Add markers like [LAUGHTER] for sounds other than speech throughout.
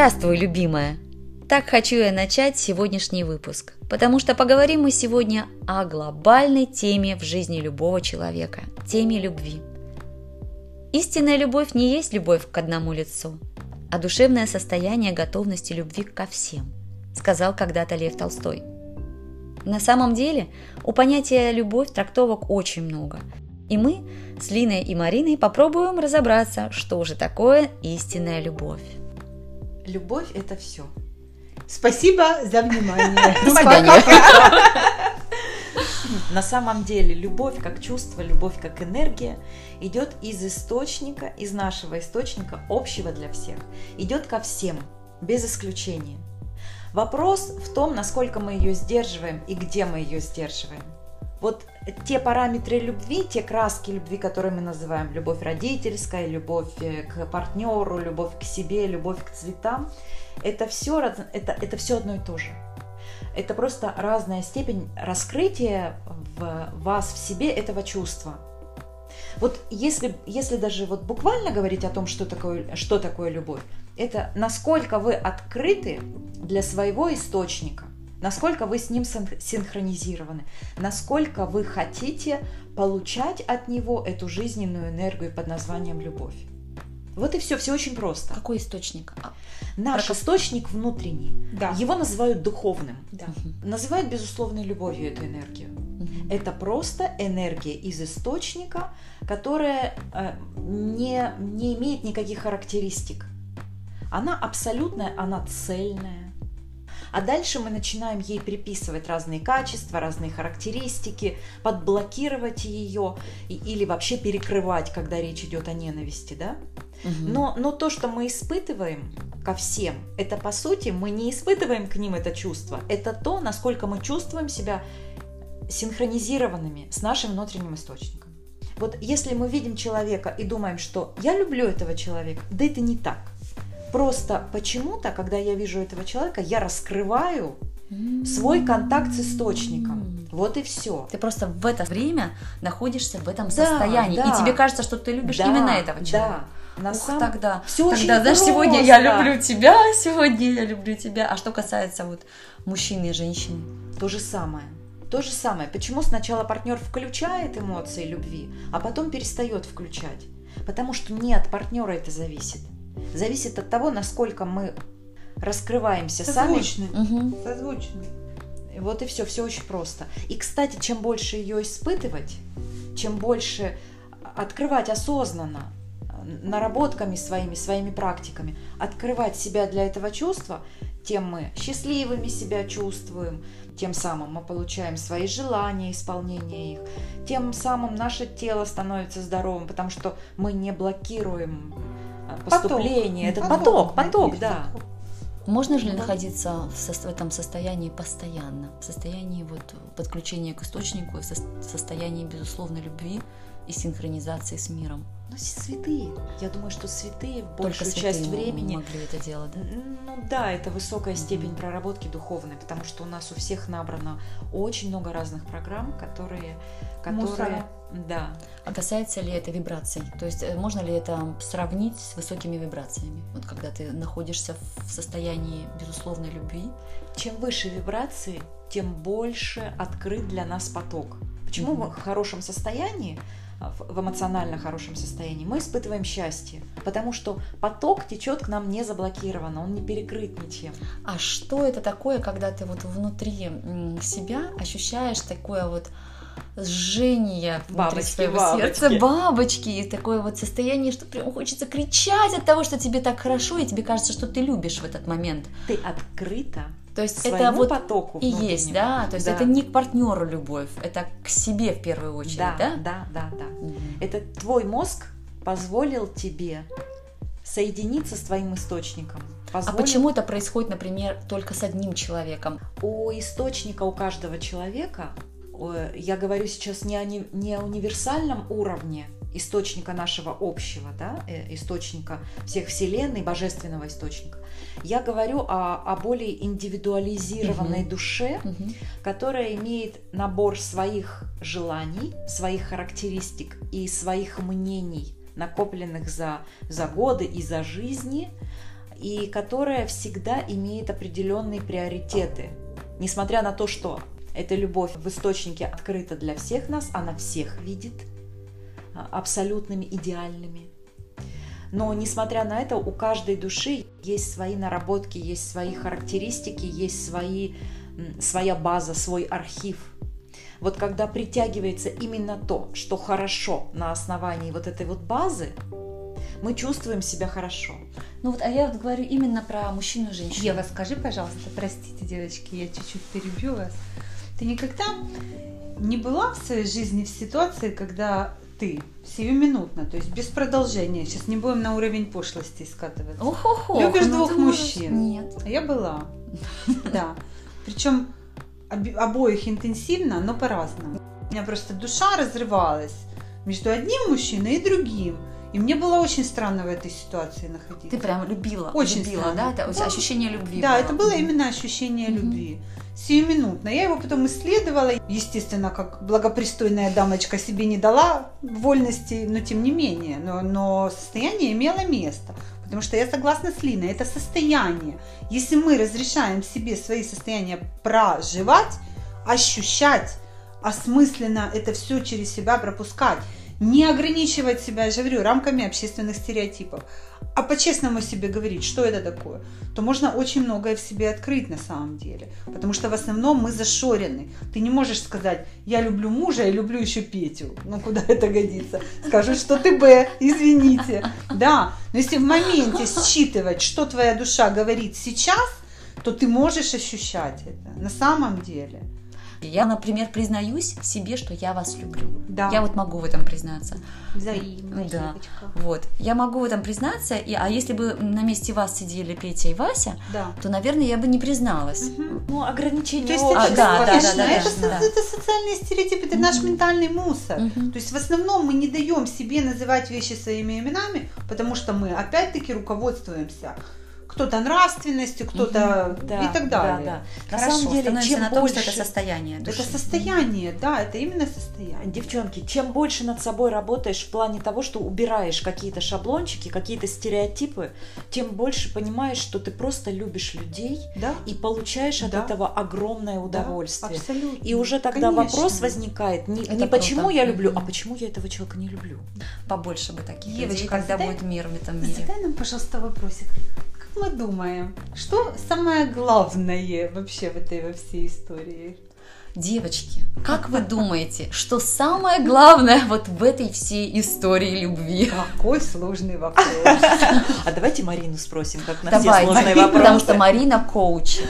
Здравствуй, любимая! Так хочу я начать сегодняшний выпуск, потому что поговорим мы сегодня о глобальной теме в жизни любого человека – теме любви. Истинная любовь не есть любовь к одному лицу, а душевное состояние готовности любви ко всем, сказал когда-то Лев Толстой. На самом деле у понятия «любовь» трактовок очень много, и мы с Линой и Мариной попробуем разобраться, что же такое истинная любовь. Любовь – это все. Спасибо за внимание. [LAUGHS] [LAUGHS] На самом деле любовь как чувство, любовь как энергия идет из источника, из нашего источника, общего для всех. Идет ко всем, без исключения. Вопрос в том, насколько мы ее сдерживаем и где мы ее сдерживаем. Вот те параметры любви, те краски любви, которые мы называем любовь родительская, любовь э, к партнеру, любовь к себе, любовь к цветам, это все, это, это все одно и то же. Это просто разная степень раскрытия в вас, в себе этого чувства. Вот если, если даже вот буквально говорить о том, что такое, что такое любовь, это насколько вы открыты для своего источника, насколько вы с ним синхронизированы, насколько вы хотите получать от него эту жизненную энергию под названием любовь. Вот и все, все очень просто. Какой источник? А, Наш Про... источник внутренний. Да. Его называют духовным. Да. Называют безусловной любовью эту энергию. Угу. Это просто энергия из источника, которая э, не, не имеет никаких характеристик. Она абсолютная, она цельная а дальше мы начинаем ей приписывать разные качества, разные характеристики, подблокировать ее или вообще перекрывать, когда речь идет о ненависти, да? Угу. Но, но то, что мы испытываем ко всем, это по сути мы не испытываем к ним это чувство. Это то, насколько мы чувствуем себя синхронизированными с нашим внутренним источником. Вот если мы видим человека и думаем, что я люблю этого человека, да это не так. Просто почему-то, когда я вижу этого человека, я раскрываю свой контакт с источником. Вот и все. Ты просто в это время находишься в этом состоянии, да, и тебе кажется, что ты любишь да, именно этого человека. Да. На Ух, сам... тогда, все тогда, очень знаешь, просто. сегодня я люблю тебя, сегодня я люблю тебя. А что касается вот мужчины и женщины? То же самое. То же самое. Почему сначала партнер включает эмоции любви, а потом перестает включать? Потому что не от партнера это зависит зависит от того, насколько мы раскрываемся Созвучны. сами. Угу. Созвучны. Вот и все, все очень просто. И, кстати, чем больше ее испытывать, чем больше открывать осознанно, наработками своими, своими практиками, открывать себя для этого чувства, тем мы счастливыми себя чувствуем, тем самым мы получаем свои желания, исполнение их, тем самым наше тело становится здоровым, потому что мы не блокируем поступление. Поток. Это поток, поток, да. Можно же ли находиться в, со- в этом состоянии постоянно, в состоянии вот подключения к источнику, в со- состоянии безусловной любви и синхронизации с миром? Ну, святые. Я думаю, что святые большую Только часть времени могли это делать, да? Ну да, это высокая степень проработки духовной, потому что у нас у всех набрано очень много разных программ, которые, которые, Мусора. Да. А касается ли это вибраций? То есть э, можно ли это сравнить с высокими вибрациями? Вот когда ты находишься в состоянии безусловной любви. Чем выше вибрации, тем больше открыт для нас поток. Почему мы в хорошем состоянии, в в эмоционально хорошем состоянии, мы испытываем счастье, потому что поток течет к нам не заблокированно, он не перекрыт ничем. А что это такое, когда ты вот внутри себя ощущаешь такое вот внутри Бабочки, своего бабочки. сердца, бабочки, и такое вот состояние, что прям хочется кричать от того, что тебе так хорошо, и тебе кажется, что ты любишь в этот момент. Ты открыта То есть это вот потоку и есть, да? То есть Да. это не к партнеру любовь, это к себе в первую очередь, да, да? да, да, да. Мгм. Это твой мозг позволил тебе соединиться с твоим источником. А Позволил- почему это происходит, например, только с одним человеком? у источника у каждого человека, я говорю сейчас не о, не, о универсальном уровне источника нашего общего, да, э, источника всех вселенной, божественного источника. Я говорю о, о более индивидуализированной Мгм. душе, Мгм. которая имеет набор своих желаний, своих характеристик и своих мнений, накопленных за, за годы и за жизни. и которая всегда имеет определенные приоритеты. Несмотря на то, что эта любовь в источнике открыта для всех нас, она всех видит а, абсолютными идеальными. Но несмотря на это, у каждой души есть свои наработки, есть свои характеристики, есть свои, своя база, свой архив. Вот когда притягивается именно то, что хорошо на основании вот этой вот базы, мы чувствуем себя хорошо. Ну вот, а я вот говорю именно про мужчину и женщину. Ева, скажи, пожалуйста, простите, девочки, я чуть-чуть перебью вас. Ты никогда не была в своей жизни в ситуации, когда ты сиюминутно, то есть без продолжения. Сейчас не будем на уровень пошлости скатываться. Ох, ох, Любишь ну двух мужчин? можешь- Нет. А я была. Да. Причем обоих интенсивно, но по-разному. У меня просто душа разрывалась между одним мужчиной и другим. И мне было очень странно в этой ситуации находиться. Ты прям любила, Очень любила, странно. да? Это Да. ощущение любви. Да, это было именно ощущение Мгм. любви. Сиюминутно. Я его потом исследовала. Естественно, как благопристойная дамочка себе не дала вольности, но тем не менее. Но, но состояние имело место. Потому что я согласна с Линой, это состояние. Если мы разрешаем себе свои состояния проживать, ощущать, осмысленно это все через себя пропускать, не ограничивать себя, я же говорю, рамками общественных стереотипов, а по-честному себе говорить, что это такое, то можно очень многое в себе открыть на самом деле. Потому что в основном мы зашорены. Ты не можешь сказать, я люблю мужа и люблю еще Петю. Ну, куда это годится? Скажут, что ты Б, извините. Да, но если в моменте считывать, что твоя душа говорит сейчас, то ты можешь ощущать это на самом деле. Я, например, признаюсь себе, что я вас люблю. Да. Я вот могу в этом признаться. Взаимно, Да. девочка. Вот. Я могу в этом признаться, и, а если бы на месте вас сидели Петя и Вася, Да. то, наверное, я бы не призналась. Мгм. Ну, ограничения То есть А, это, да, да, конечно, да, да, это, да, да. это социальные стереотипы, это наш ментальный мусор. Мгм. То есть в основном мы не даем себе называть вещи своими именами, потому что мы опять-таки руководствуемся кто-то нравственностью, кто-то Да, и так далее. да, да. На Хорошо, самом деле, чем на том, больше... что это состояние Это души. состояние, да, это именно состояние. Девчонки, чем больше над собой работаешь в плане того, что убираешь какие-то шаблончики, какие-то стереотипы, тем больше понимаешь, что ты просто любишь людей Да, и получаешь от Да. этого огромное да, удовольствие. абсолютно. И уже тогда Конечно. вопрос возникает не, Это не почему круто. я люблю, а почему я этого человека не люблю. Побольше бы таких людей, Евочка, когда задай- будет мир в этом мире. Задай нам, пожалуйста, вопросик. Мы думаем, что самое главное вообще в этой во всей истории? Девочки, как вы думаете, что самое главное вот в этой всей истории любви? Какой сложный вопрос. А давайте Марину спросим, как на все Давайте, сложные потому вопросы. что Марина коуч.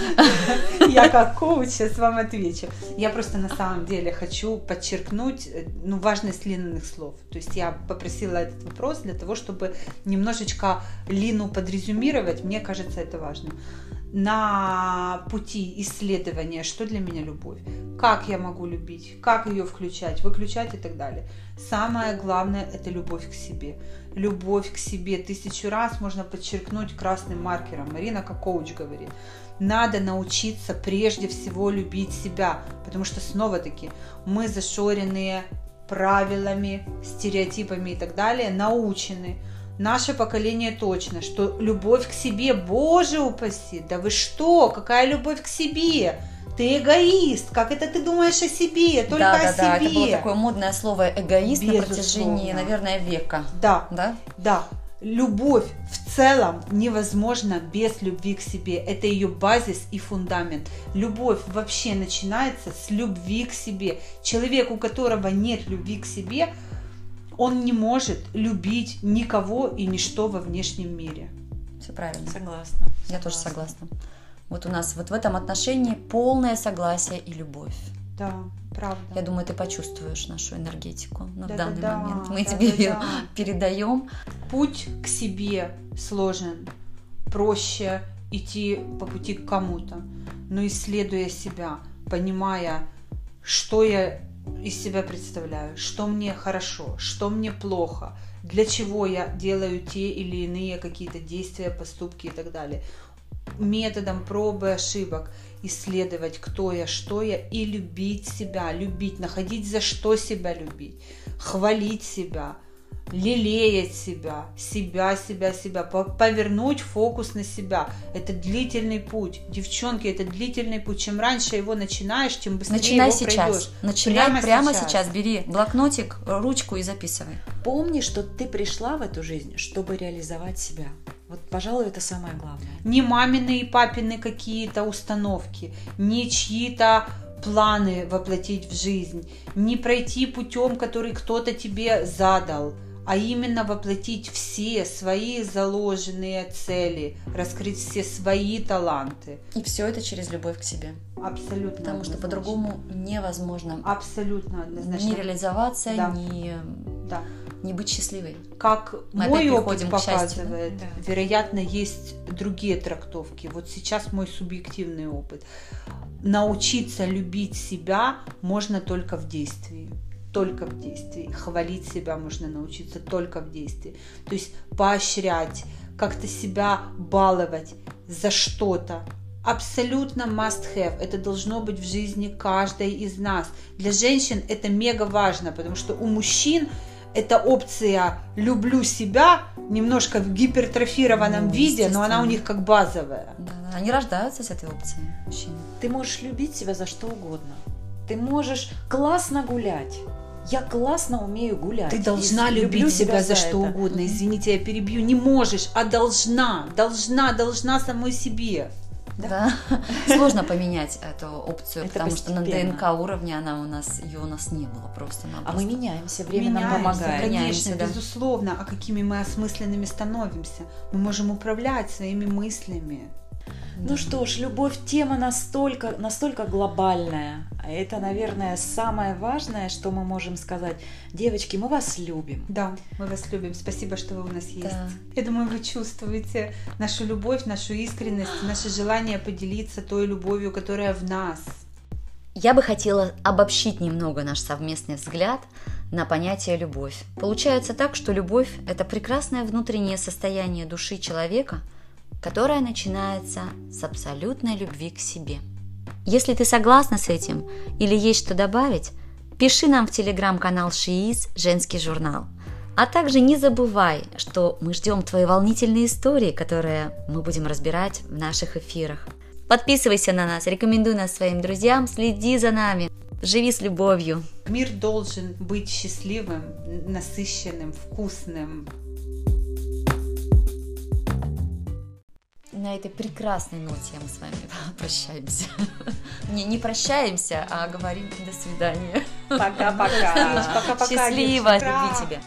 Я как коуч сейчас вам отвечу. Я просто на самом деле хочу подчеркнуть э, ну, важность Лининых слов. То есть я попросила этот вопрос для того, чтобы немножечко Лину подрезюмировать. Мне кажется, это важно. На пути исследования, что для меня любовь, как я могу любить, как ее включать, выключать и так далее. Самое главное – это любовь к себе. Любовь к себе тысячу раз можно подчеркнуть красным маркером. Марина, как говорит надо научиться прежде всего любить себя, потому что снова-таки мы зашоренные правилами, стереотипами и так далее, научены. Наше поколение точно, что любовь к себе, боже упаси, да вы что, какая любовь к себе? Ты эгоист, как это ты думаешь о себе, только да, о да, да, себе. это было такое модное слово эгоист на Безусловно. протяжении, наверное, века. Да, Да? Да, любовь в целом невозможна без любви к себе. Это ее базис и фундамент. Любовь вообще начинается с любви к себе. Человек, у которого нет любви к себе, он не может любить никого и ничто во внешнем мире. Все правильно. Согласна. Я тоже согласна. Вот у нас вот в этом отношении полное согласие и любовь. Да, правда. Я думаю, ты почувствуешь нашу энергетику ну, в данный Да-да-да, момент. Мы да-да-да. тебе ее [LAUGHS] передаем. Путь к себе сложен. Проще идти по пути к кому-то. Но исследуя себя, понимая, что я из себя представляю, что мне хорошо, что мне плохо, для чего я делаю те или иные какие-то действия, поступки и так далее. Методом пробы ошибок исследовать, кто я, что я, и любить себя, любить, находить за что себя любить, хвалить себя, лелеять себя, себя, себя, себя, повернуть фокус на себя. Это длительный путь. Девчонки, это длительный путь. Чем раньше его начинаешь, тем быстрее Начинай его сейчас. пройдешь. Начинай прямо, прямо сейчас. сейчас. Бери блокнотик, ручку и записывай. Помни, что ты пришла в эту жизнь, чтобы реализовать себя. Вот, пожалуй, это самое главное. Не мамины и папины какие-то установки, не чьи-то планы воплотить в жизнь, не пройти путем, который кто-то тебе задал – а именно воплотить все свои заложенные цели, раскрыть все свои таланты. И все это через любовь к себе. Абсолютно. Потому что по-другому невозможно. Абсолютно однозначно. Не реализоваться, да. не, да. не быть счастливой. Как Мы мой опыт показывает, да? вероятно, есть другие трактовки. Вот сейчас мой субъективный опыт. Научиться любить себя можно только в действии только в действии. Хвалить себя можно научиться только в действии. То есть поощрять, как-то себя баловать за что-то. Абсолютно must have. Это должно быть в жизни каждой из нас. Для женщин это мега важно, потому что у мужчин эта опция «люблю себя» немножко в гипертрофированном ну, виде, но она у них как базовая. Да, да, они рождаются с этой опцией, мужчины. Ты можешь любить себя за что угодно. Ты можешь классно гулять, я классно умею гулять. Ты должна любить себя за, за что это. угодно. Извините, я перебью. Не можешь, а должна. Должна, должна самой себе. Да. да. [LAUGHS] Сложно поменять эту опцию, Это потому что на ДНК уровне она у нас, ее у нас не было просто. А мы меняемся, время меняемся, нам помогает. Конечно, да. безусловно. А какими мы осмысленными становимся? Мы можем управлять своими мыслями. Ну что ж, любовь тема настолько, настолько глобальная. Это, наверное, самое важное, что мы можем сказать. Девочки, мы вас любим. Да, мы вас любим. Спасибо, что вы у нас есть. Да. Я думаю, вы чувствуете нашу любовь, нашу искренность, [GASPS] наше желание поделиться той любовью, которая в нас. Я бы хотела обобщить немного наш совместный взгляд на понятие любовь. Получается так, что любовь – это прекрасное внутреннее состояние души человека – которая начинается с абсолютной любви к себе. Если ты согласна с этим или есть что добавить, пиши нам в телеграм-канал ШИИС «Женский журнал». А также не забывай, что мы ждем твои волнительные истории, которые мы будем разбирать в наших эфирах. Подписывайся на нас, рекомендуй нас своим друзьям, следи за нами, живи с любовью. Мир должен быть счастливым, насыщенным, вкусным, на этой прекрасной ноте мы с вами [LAUGHS] прощаемся. Не, не прощаемся, а говорим до свидания. Пока-пока. [LAUGHS] Счастливо, люби тебя.